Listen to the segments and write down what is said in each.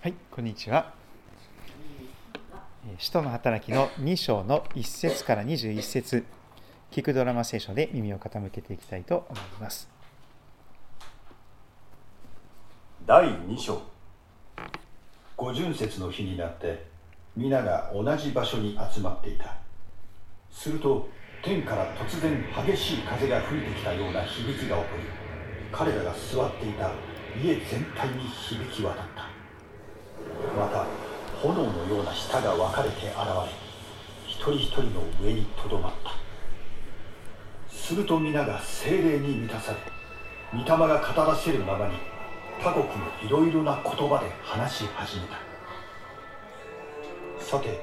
はい、こんにちは。えー使徒の働きの2章の1節から21節聞くドラマ聖書で耳を傾けていきたいと思います。第2章五巡節の日になって皆が同じ場所に集まっていたすると天から突然激しい風が吹いてきたような響きが起こり彼らが座っていた家全体に響き渡ったまた炎のような舌が分かれて現れ一人一人の上にとどまった。すると皆が精霊に満たされ御霊が語らせるままに他国のいろいろな言葉で話し始めた。さて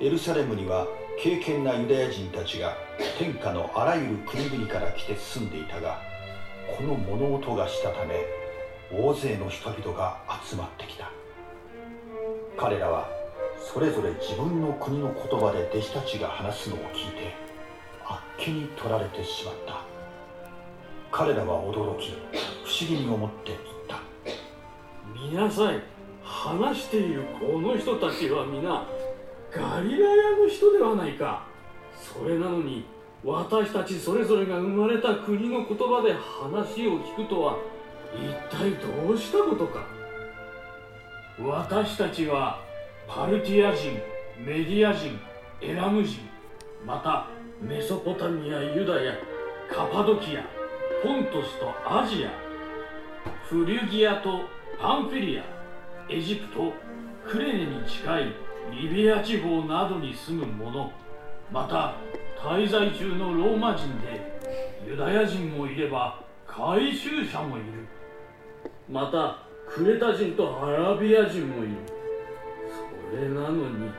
エルサレムには敬虔なユダヤ人たちが天下のあらゆる国々から来て住んでいたがこの物音がしたため大勢の人々が集まってきた。彼らはそれぞれ自分の国の言葉で弟子たちが話すのを聞いてあっけに取られてしまった。彼らは驚き不思議に思って言った。見なさい話しているこの人たちは皆ガリラヤの人ではないか。それなのに私たちそれぞれが生まれた国の言葉で話を聞くとは一体どうしたことか。私たちはパルティア人メディア人エラム人またメソポタミアユダヤカパドキアポントスとアジアフリュギアとパンフィリアエジプトクレネに近いリビア地方などに住む者また滞在中のローマ人でユダヤ人もいれば回収者もいる。またクレタ人とアラビア人もいる。それなのに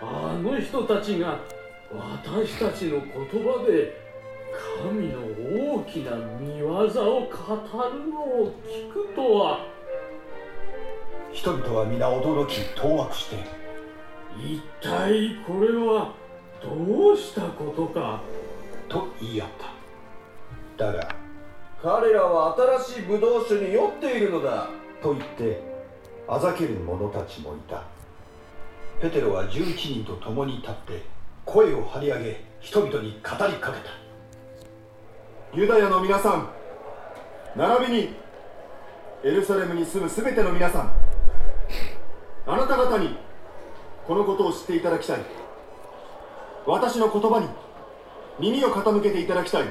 あの人たちが私たちの言葉で神の大きな見業を語るのを聞くとは。人々は皆驚き当惑して。一体これはどうしたことか。と言い合った。だが彼らは新しいブドウ酒に酔っているのだと言ってあざける者たちもいた。ペテロは11人と共に立って声を張り上げ人々に語りかけた。ユダヤの皆さん並びにエルサレムに住むすべての皆さんあなた方にこのことを知っていただきたい。私の言葉に耳を傾けていただきたい。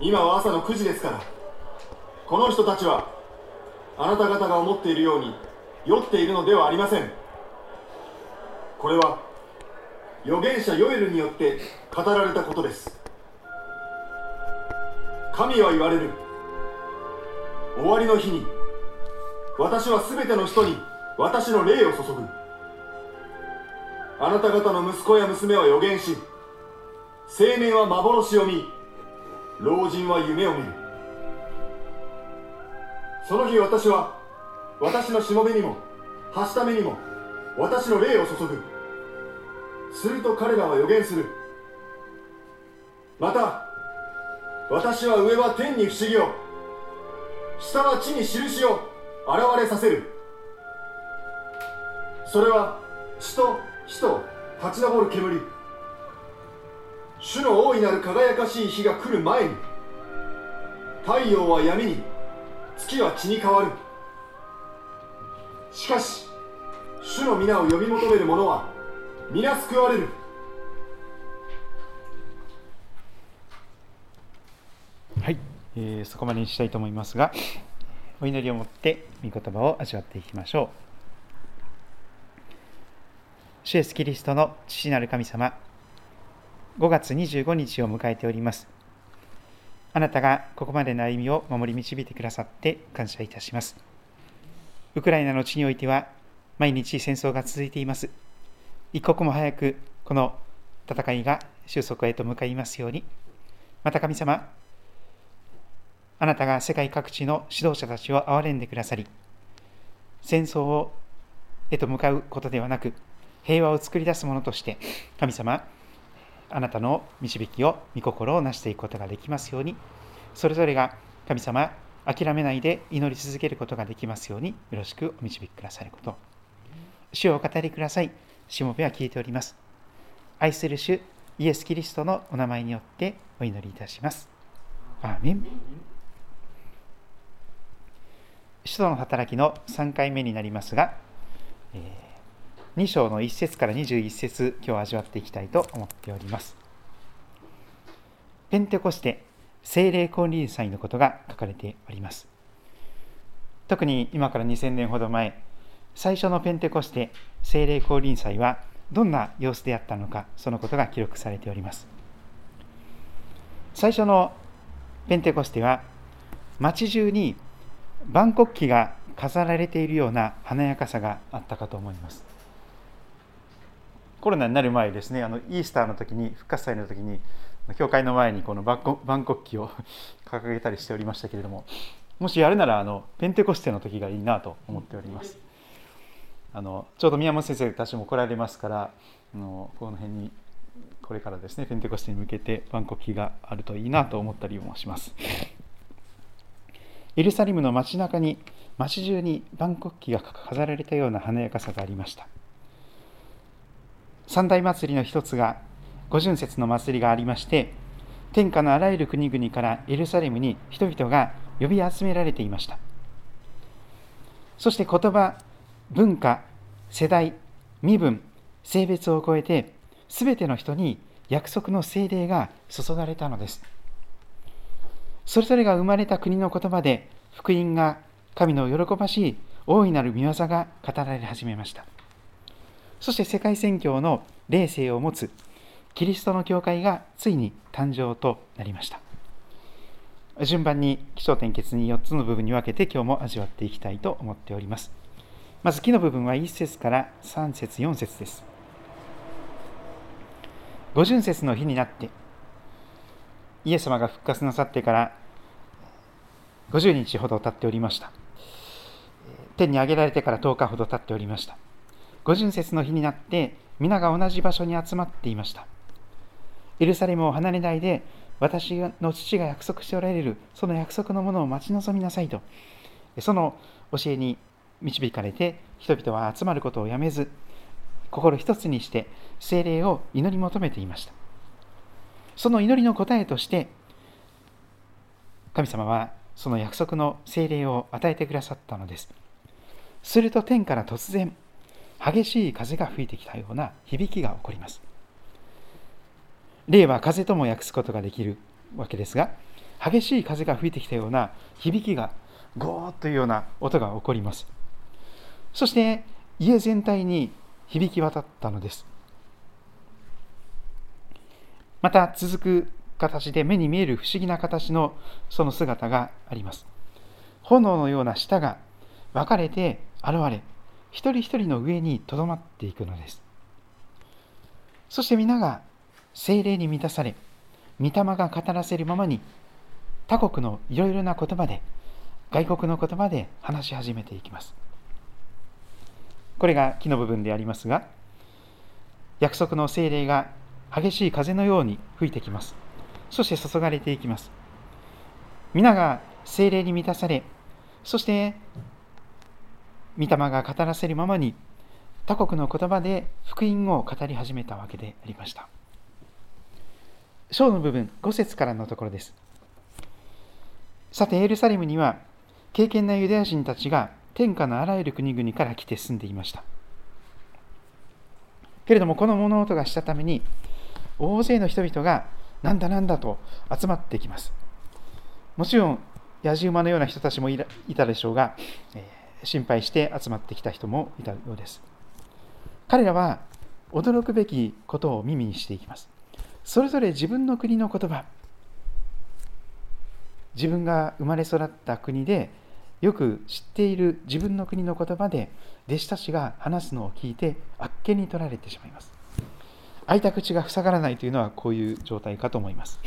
今は朝の9時ですからこの人たちはあなた方が思っているように酔っているのではありません。これは預言者ヨエルによって語られたことです。神は言われる。終わりの日に私は全ての人に私の霊を注ぐ。あなた方の息子や娘は預言し青年は幻を見老人は夢を見る。その日私は私のしもべにもはしためにも私の霊を注ぐ。すると彼らは予言する。また私は上は天に不思議を下は地に印を現れさせる。それは地と火と立ち上る煙。主の大いなる輝かしい日が来る前に太陽は闇に月は血に変わるしかし主の皆を呼び求める者は皆救われるはい、えーそこまでにしたいと思いますが、お祈りを持って御言葉を味わっていきましょう。主イエスキリストの父なる神様、5月25日を迎えております。あなたがここまでの歩みを守り導いてくださって感謝いたします。ウクライナの地においては、毎日戦争が続いています。一刻も早くこの戦いが収束へと向かいますように、また神様、あなたが世界各地の指導者たちを憐れんでくださり、戦争をへと向かうことではなく、平和を作り出すものとして、神様、あなたの導きを、御心をなしていくことができますように、それぞれが神様、諦めないで祈り続けることができますようによろしくお導きくださること。主をお語りください。しもべは聞いております。愛する主イエス・キリストのお名前によってお祈りいたします。アーメン。使徒の働きの3回目になりますが、えー、2章の1節から21節今日味わっていきたいと思っております。ペンテコステ聖霊降臨祭のことが書かれております。特に今から2000年ほど前最初のペンテコステ聖霊降臨祭はどんな様子であったのかそのことが記録されております。最初のペンテコステは街中に万国旗が飾られているような華やかさがあったかと思います。コロナになる前ですねあのイースターの時に復活祭の時に教会の前にこの万国旗を 掲げたりしておりましたけれどももしやるならあのペンテコステの時がいいなと思っております。あのちょうど宮本先生たちも来られますからあのこの辺にこれからですねペンテコステに向けて万国旗があるといいなと思ったりもします。エルサレムの街中に街中に万国旗が飾られたような華やかさがありました。三大祭りの一つが五巡節の祭りがありまして天下のあらゆる国々からエルサレムに人々が呼び集められていました。そして言葉文化世代身分性別を超えて全ての人に約束の精霊が注がれたのです。それぞれが生まれた国の言葉で福音が神の喜ばしい大いなる御業が語られ始めました。そして世界宣教の霊性を持つキリストの教会がついに誕生となりました順番に起承転結に4つの部分に分けて今日も味わっていきたいと思っておりますまず木の部分は1節から3節4節です五巡節の日になってイエス様が復活なさってから50日ほど経っておりました。天に上げられてから10日ほど経っておりました。五巡節の日になって皆が同じ場所に集まっていました。エルサレムを離れないで私の父が約束しておられるその約束のものを待ち望みなさいとその教えに導かれて人々は集まることをやめず心一つにして精霊を祈り求めていましたその祈りの答えとして神様はその約束の精霊を与えてくださったのですすると天から突然激しい風が吹いてきたような響きが起こります。霊は風とも訳すことができるわけですが激しい風が吹いてきたような響きがゴーッというような音が起こります。そして家全体に響き渡ったのです。また続く形で目に見える不思議な形のその姿があります。炎のような舌が分かれて現れ、一人一人の上にとどまっていくのです。そして皆が精霊に満たされ、御霊が語らせるままに他国のいろいろな言葉で、外国の言葉で話し始めていきます。これが木の部分でありますが、約束の精霊が激しい風のように吹いてきます。そして注がれていきます。皆が精霊に満たされ、そして御霊が語らせるままに他国の言葉で福音を語り始めたわけでありました。章の部分、5節からのところです。さて、エルサレムには敬虔なユダヤ人たちが天下のあらゆる国々から来て住んでいました。けれども、この物音がしたために、大勢の人々がなんだなんだと集まってきます。もちろん、野じ馬のような人たちもいたでしょうが、えー、心配して集まってきた人もいたようです。彼らは驚くべきことを耳にしていきます。それぞれ自分の国の言葉、自分が生まれ育った国でよく知っている自分の国の言葉で弟子たちが話すのを聞いてあっけに取られてしまいます。開いた口が塞がらないというのはこういう状態かと思います。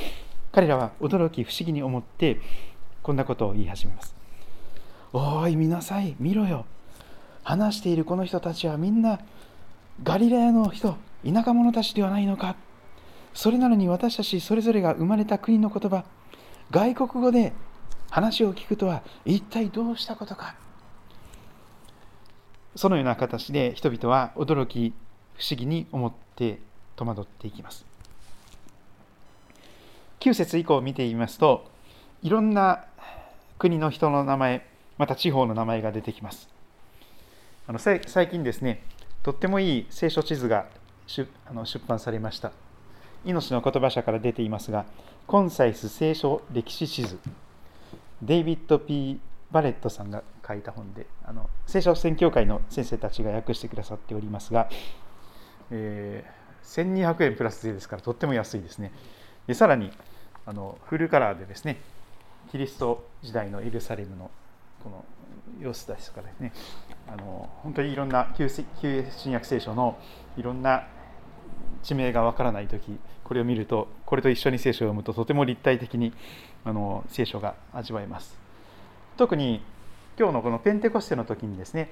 彼らは驚き不思議に思ってこんなことを言い始めます。おい、見なさい、見ろよ。話しているこの人たちはみんなガリラヤの人、田舎者たちではないのか。それなのに私たちそれぞれが生まれた国の言葉、外国語で話を聞くとは一体どうしたことかそのような形で人々は驚き不思議に思って戸惑っていきます9節以降を見てみますといろんな国の人の名前また地方の名前が出てきます。あの最近ですねとってもいい聖書地図が出あの出版されました。命の言葉社から出ていますがコンサイス聖書歴史地図。デイビッド・ P・ バレットさんが書いた本であの聖書宣教会の先生たちが訳してくださっておりますが、えー、1200円プラス税ですからとっても安いですね。でさらにあのフルカラーでですねキリスト時代のエルサレムのこの様子ですからね。あの本当にいろんな旧新約聖書のいろんな地名がわからない時これを見るとこれと一緒に聖書を読むととても立体的にあの聖書が味わえます。特に今日のこのペンテコステの時にですね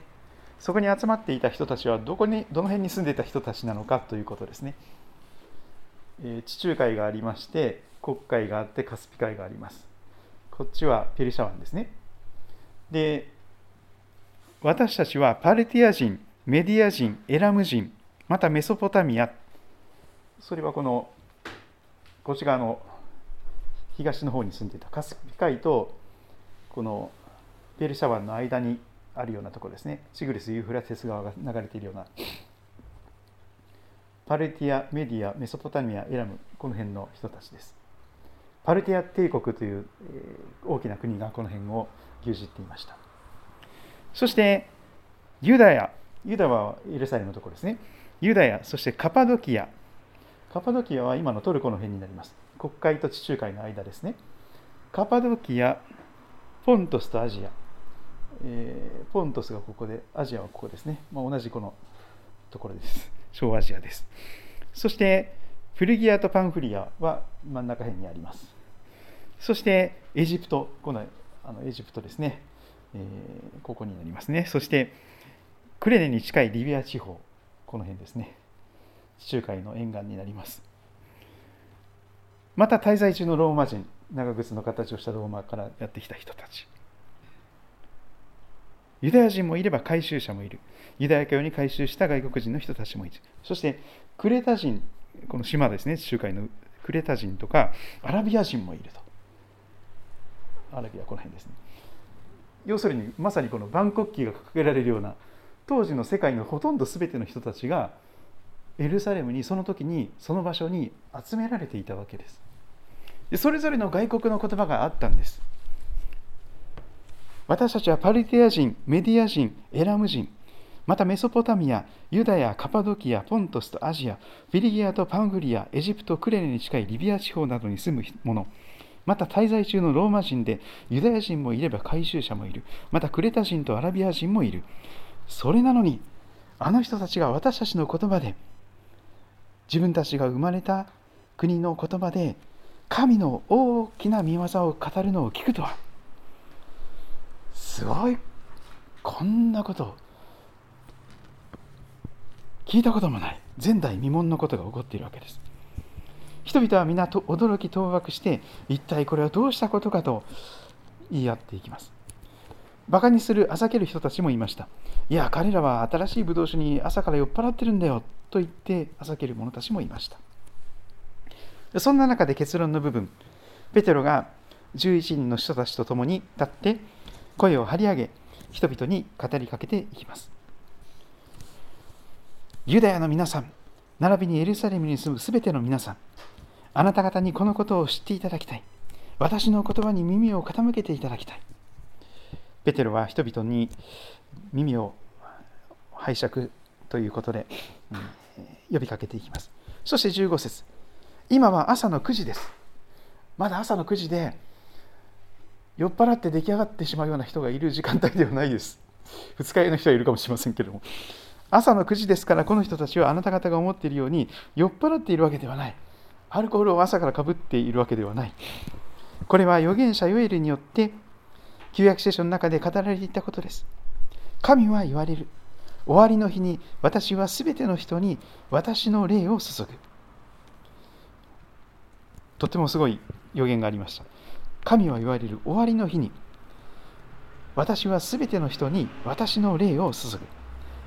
そこに集まっていた人たちはどこにどの辺に住んでいた人たちなのかということですね、えー、地中海がありまして黒海があってカスピ海があります。こっちはペルシャ湾ですね。で私たちはパルティア人メディア人エラム人またメソポタミア。それはこのこっち側の東の方に住んでいたカスピ海とこのペルシャ湾の間にあるようなところですね。シグリス・ユーフラテス川が流れているような。パルティア、メディア、メソポタミア、エラムこの辺の人たちです。パルティア帝国という大きな国がこの辺を牛耳っていましたそしてユダヤユダはエルサレムのところですねユダヤそしてカパドキアカパドキアは今のトルコの辺になります。国会と地中海の間ですね。カパドキア、ポントスとアジア。えー、ポントスがここで、アジアはここですね。まあ、同じこのところです。小アジアです。そして、フルギアとパンフリアは真ん中辺にあります。そして、エジプト、このあのエジプトですね、えー、ここになりますね。そして、クレネに近いリビア地方、この辺ですね。地中海の沿岸になります。また滞在中のローマ人長靴の形をしたローマからやってきた人たち。ユダヤ人もいれば回収者もいる。ユダヤ教に回収した外国人の人たちもいる。そしてクレタ人この島ですね。地中海のクレタ人とかアラビア人もいると。アラビアこの辺ですね。要するにまさにこの万国旗が掲げられるような当時の世界のほとんど全ての人たちがエルサレムにその時にその場所に集められていたわけです。でそれぞれの外国の言葉があったんです。私たちはパリティア人メディア人エラム人またメソポタミアユダヤカパドキアポントスとアジアフィリギアとパンフリアエジプトクレネに近いリビア地方などに住む者また滞在中のローマ人でユダヤ人もいれば回収者もいる。またクレタ人とアラビア人もいる。それなのにあの人たちが私たちの言葉で自分たちが生まれた国の言葉で神の大きな見業を語るのを聞くとはすごいこんなこと聞いたこともない。前代未聞のことが起こっているわけです。人々は皆と驚き当惑して一体これはどうしたことかと言い合っていきます。バカにするあざける人たちもいました。いや彼らは新しいブドウ酒に朝から酔っ払ってるんだよと言ってあざける者たちもいました。そんな中で結論の部分。ペテロが11人の人たちと共に立って声を張り上げ人々に語りかけていきます。ユダヤの皆さん並びにエルサレムに住むすべての皆さんあなた方にこのことを知っていただきたい私の言葉に耳を傾けていただきたいペテロは人々に耳を拝借ということで、呼びかけていきます。そして15節今は朝の9時です。まだ朝の9時で酔っ払って出来上がってしまうような人がいる時間帯ではないです。二日酔いの人はいるかもしれませんけれども。朝の9時ですからこの人たちはあなた方が思っているように酔っ払っているわけではない。アルコールを朝からかぶっているわけではない。これは預言者ヨエルによって旧約聖書の中で語られていたことです。神は言われる。終わりの日に私はすべての人に私の霊を注ぐ。とてもすごい予言がありました。神は言われる終わりの日に私はすべての人に私の霊を注ぐ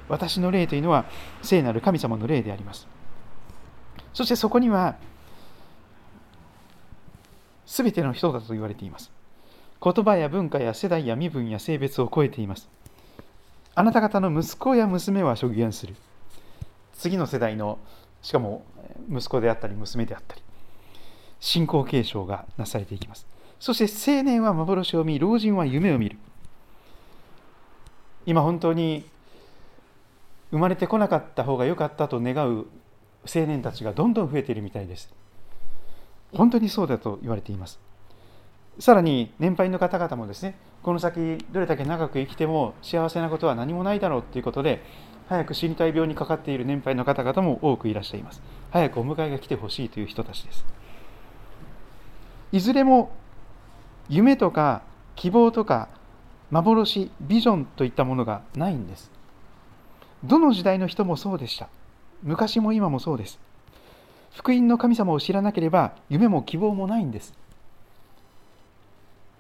私の霊というのは聖なる神様の霊でありますそしてそこにはすべての人だと言われています。言葉や文化や世代や身分や性別を超えています。あなた方の息子や娘は証言する。次の世代のしかも息子であったり娘であったり信仰継承がなされていきます。そして青年は幻を見老人は夢を見る。今本当に生まれてこなかった方が良かったと願う青年たちがどんどん増えているみたいです。本当にそうだと言われています。さらに年配の方々もですねこの先どれだけ長く生きても幸せなことは何もないだろうということで早く死にたい病にかかっている年配の方々も多くいらっしゃいます。早くお迎えが来てほしいという人たちです。いずれも夢とか希望とか幻ビジョンといったものがないんです。どの時代の人もそうでした。昔も今もそうです。福音の神様を知らなければ夢も希望もないんです。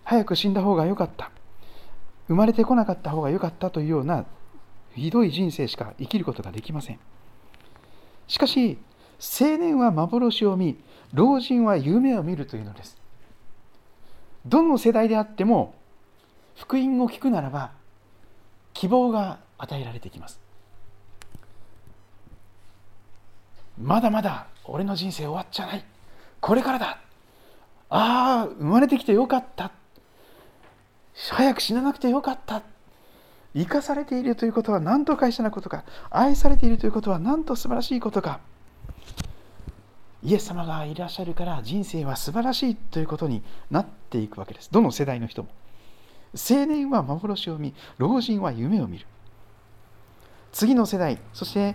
早く死んだ方が良かった。生まれてこなかった方が良かったというようなひどい人生しか生きることができません。しかし青年は幻を見老人は夢を見るというのです。どの世代であっても福音を聞くならば希望が与えられてきます。まだまだ俺の人生終わっちゃない。これからだ。ああ生まれてきてよかった。早く死ななくてよかった。生かされているということは何と会社なことか。愛されているということは何と素晴らしいことか。イエス様がいらっしゃるから人生は素晴らしいということになっていくわけです。どの世代の人も。青年は幻を見老人は夢を見る。次の世代そして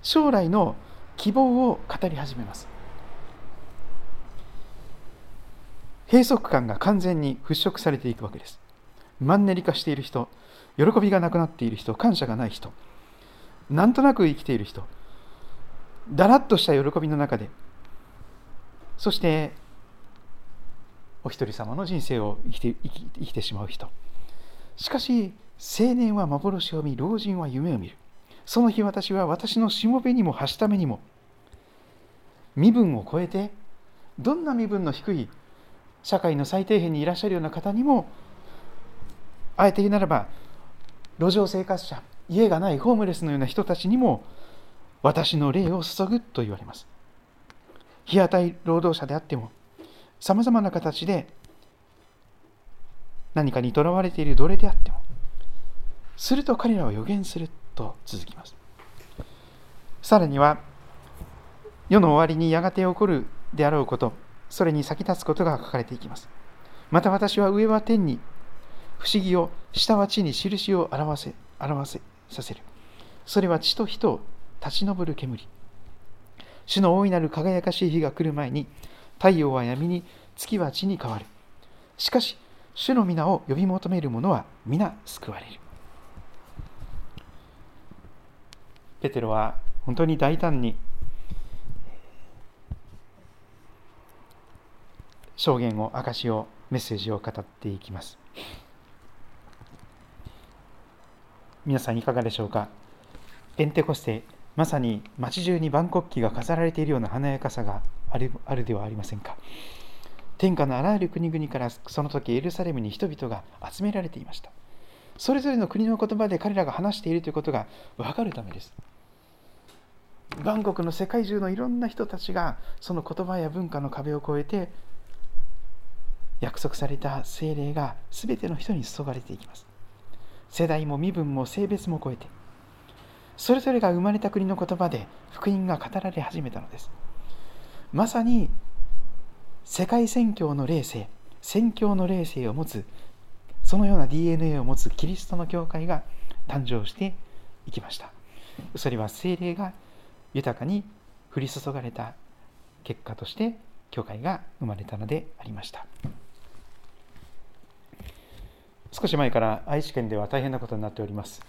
将来の希望を語り始めます。閉塞感が完全に払拭されていくわけです。マンネリ化している人喜びがなくなっている人感謝がない人なんとなく生きている人だらっとした喜びの中でそしてお一人様の人生を生きて生き生きてしまう人。しかし青年は幻を見老人は夢を見る。その日私は私のしもべにもはしためにも身分を超えてどんな身分の低い社会の最底辺にいらっしゃるような方にもあえて言うならば路上生活者家がないホームレスのような人たちにも私の霊を注ぐと言われます。日当たり労働者であってもさまざまな形で何かにとらわれている奴隷であってもすると彼らは予言する。と続きます。さらには世の終わりにやがて起こるであろうことそれに先立つことが書かれていきます。また私は上は天に不思議を下は地に印を表せ表せさせる。それは地と火と立ち上る煙。主の大いなる輝かしい日が来る前に太陽は闇に月は地に変わる。しかし主の皆を呼び求める者は皆救われる。ペテロは本当に大胆に証言を証をメッセージを語っていきます。皆さんいかがでしょうか？ペンテコステまさに街中に万国旗が飾られているような華やかさがあるあるではありませんか？天下のあらゆる国々からその時エルサレムに人々が集められていました。それぞれの国の言葉で彼らが話しているということが分かるためです。万国の世界中のいろんな人たちがその言葉や文化の壁を越えて約束された精霊が全ての人に注がれていきます。世代も身分も性別も超えてそれぞれが生まれた国の言葉で福音が語られ始めたのです。まさに世界宣教の霊性宣教の霊性を持つそのような DNA を持つキリストの教会が誕生していきました。それは精霊が豊かに降り注がれた結果として教会が生まれたのでありました。少し前から愛知県では大変なことになっております。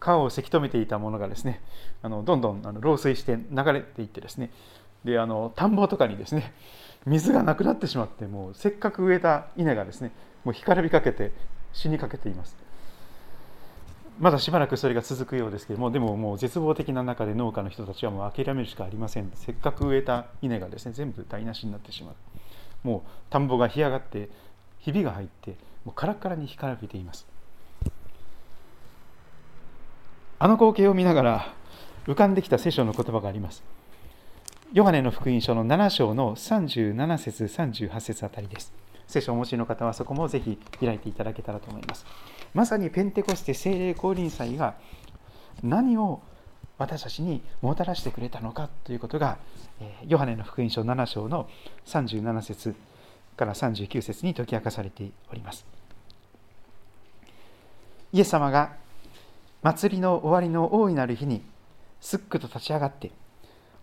川をせき止めていたものがですねあのどんどんあの漏水して流れていってですね。であの田んぼとかにですね水がなくなってしまってもうせっかく植えた稲がですねもう干からびかけて死にかけています。まだしばらくそれが続くようですけれどもでももう絶望的な中で農家の人たちはもう諦めるしかありません。せっかく植えた稲がですね全部台無しになってしまうもう田んぼが干上がってひびが入ってもうカラッカラに干からびています。あの光景を見ながら浮かんできた聖書の言葉があります。ヨハネの福音書の7章の37節38節あたりです聖書をお持ちの方はそこもぜひ開いていただけたらと思いますまさにペンテコステ聖霊降臨祭が何を私たちにもたらしてくれたのかということが、ヨハネの福音書7章の37節から39節に解き明かされております。イエス様が祭りの終わりの大いなる日にすっくと立ち上がって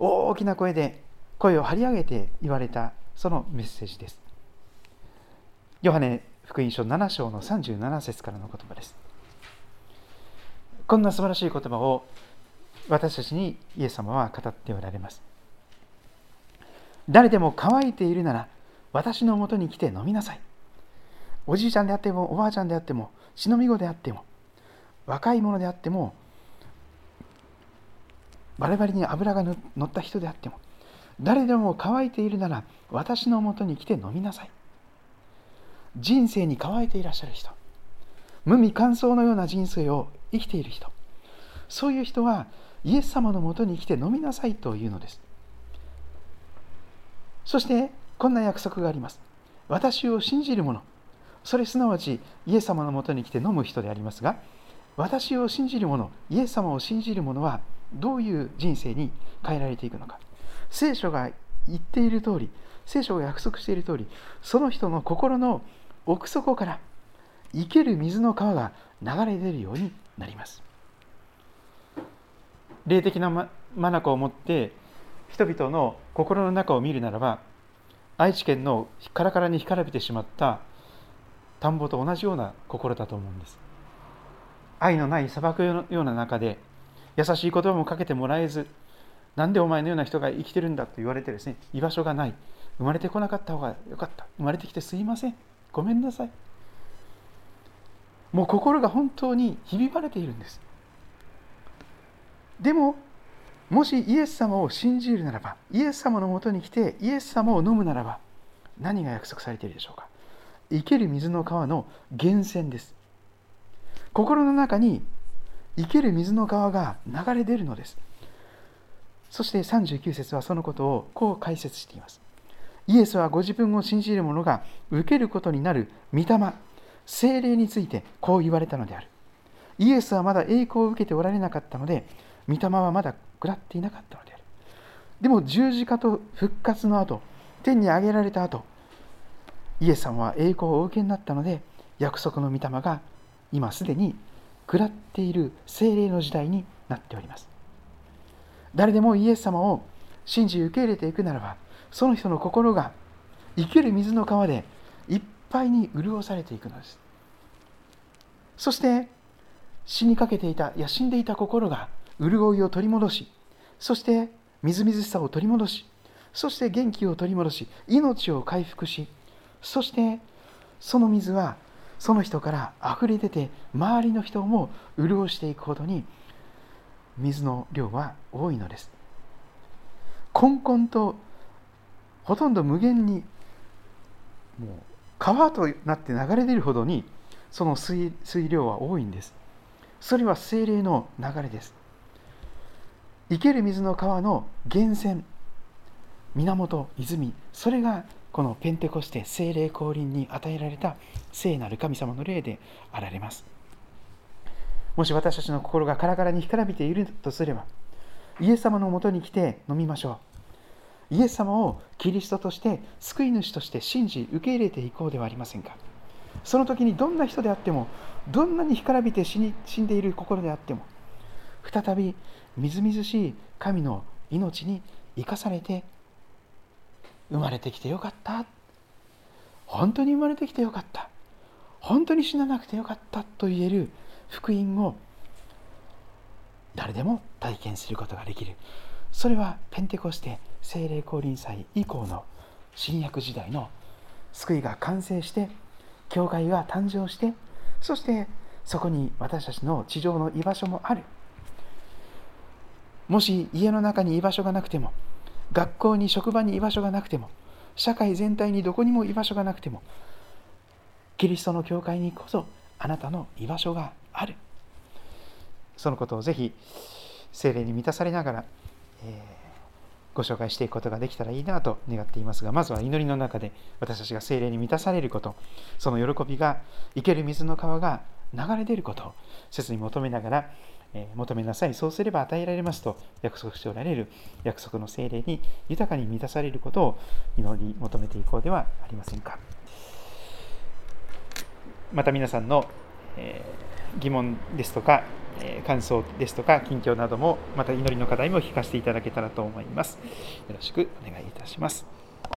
大きな声で声を張り上げて言われたそのメッセージです。ヨハネ福音書7章の37節からの言葉です。こんな素晴らしい言葉を私たちにイエス様は語っておられます。誰でも乾いているなら私のもとに来て飲みなさい。おじいちゃんであってもおばあちゃんであっても忍び子であっても若い者であっても我々に油が乗った人であっても誰でも乾いているなら私のもとに来て飲みなさい。人生に乾いていらっしゃる人。無味乾燥のような人生を生きている人。そういう人はイエス様のもとに来て飲みなさいというのです。そしてこんな約束があります。私を信じる者。それすなわちイエス様のもとに来て飲む人でありますが私を信じる者イエス様を信じる者はどういう人生に変えられていくのか。聖書が言っている通り聖書が約束している通りその人の心の奥底から生ける水の川が流れ出るようになります。霊的なマナコを持って人々の心の中を見るならば愛知県のカラカラに干からびてしまった田んぼと同じような心だと思うんです。愛のない砂漠のような中で優しい言葉もかけてもらえずなんでお前のような人が生きてるんだと言われてですね居場所がない。生まれてこなかった方がよかった。生まれてきてすいません。ごめんなさい。もう心が本当にひび割れているんです。でももしイエス様を信じるならばイエス様のもとに来てイエス様を飲むならば何が約束されているでしょうか。生ける水の川の源泉です。心の中に生ける水の川が流れ出るのですそして39節はそのことをこう解説していますイエスはご自分を信じる者が受けることになる御霊、精霊についてこう言われたのである。イエスはまだ栄光を受けておられなかったので、御霊はまだ食らっていなかったのである。でも十字架と復活の後、天に上げられた後、イエス様は栄光をお受けになったので、約束の御霊が今すでに食らっている精霊の時代になっております。誰でもイエス様を信じ受け入れていくならば、その人の心が生ける水の川でいっぱいに潤されていくのですそして死にかけていたいや死んでいた心が潤いを取り戻しそしてみずみずしさを取り戻しそして元気を取り戻し命を回復しそしてその水はその人から溢れ出て周りの人も潤していくほどに水の量は多いのです。こんこんとほとんど無限にもう川となって流れ出るほどにその水水量は多いんです。それは精霊の流れです。生ける水の川の源泉源泉それがこのペンテコステ精霊降臨に与えられた聖なる神様の霊であられます。もし私たちの心がカラカラに干からびているとすればイエス様のもとに来て飲みましょう。イエス様をキリストとして救い主として信じ受け入れていこうではありませんか。その時にどんな人であってもどんなに干からびて死に死んでいる心であっても再びみずみずしい神の命に生かされて生まれてきてよかった。本当に生まれてきてよかった。本当に死ななくてよかったと言える福音を誰でも体験することができる。それはペンテコステ聖霊降臨祭以降の新約時代の救いが完成して教会が誕生してそしてそこに私たちの地上の居場所もある。もし家の中に居場所がなくても学校に職場に居場所がなくても社会全体にどこにも居場所がなくてもキリストの教会にこそあなたの居場所がある。そのことをぜひ精霊に満たされながら、えーご紹介していくことができたらいいなと願っていますがまずは祈りの中で私たちが精霊に満たされることその喜びが生ける水の川が流れ出ることを切に求めながら、えー求めなさい。そうすれば与えられますと約束しておられる約束の精霊に豊かに満たされることを祈り求めていこうではありませんか。また皆さんの、えー疑問ですとか、えー感想ですとか近況などもまた祈りの課題も聞かせていただけたらと思います。よろしくお願いいたします。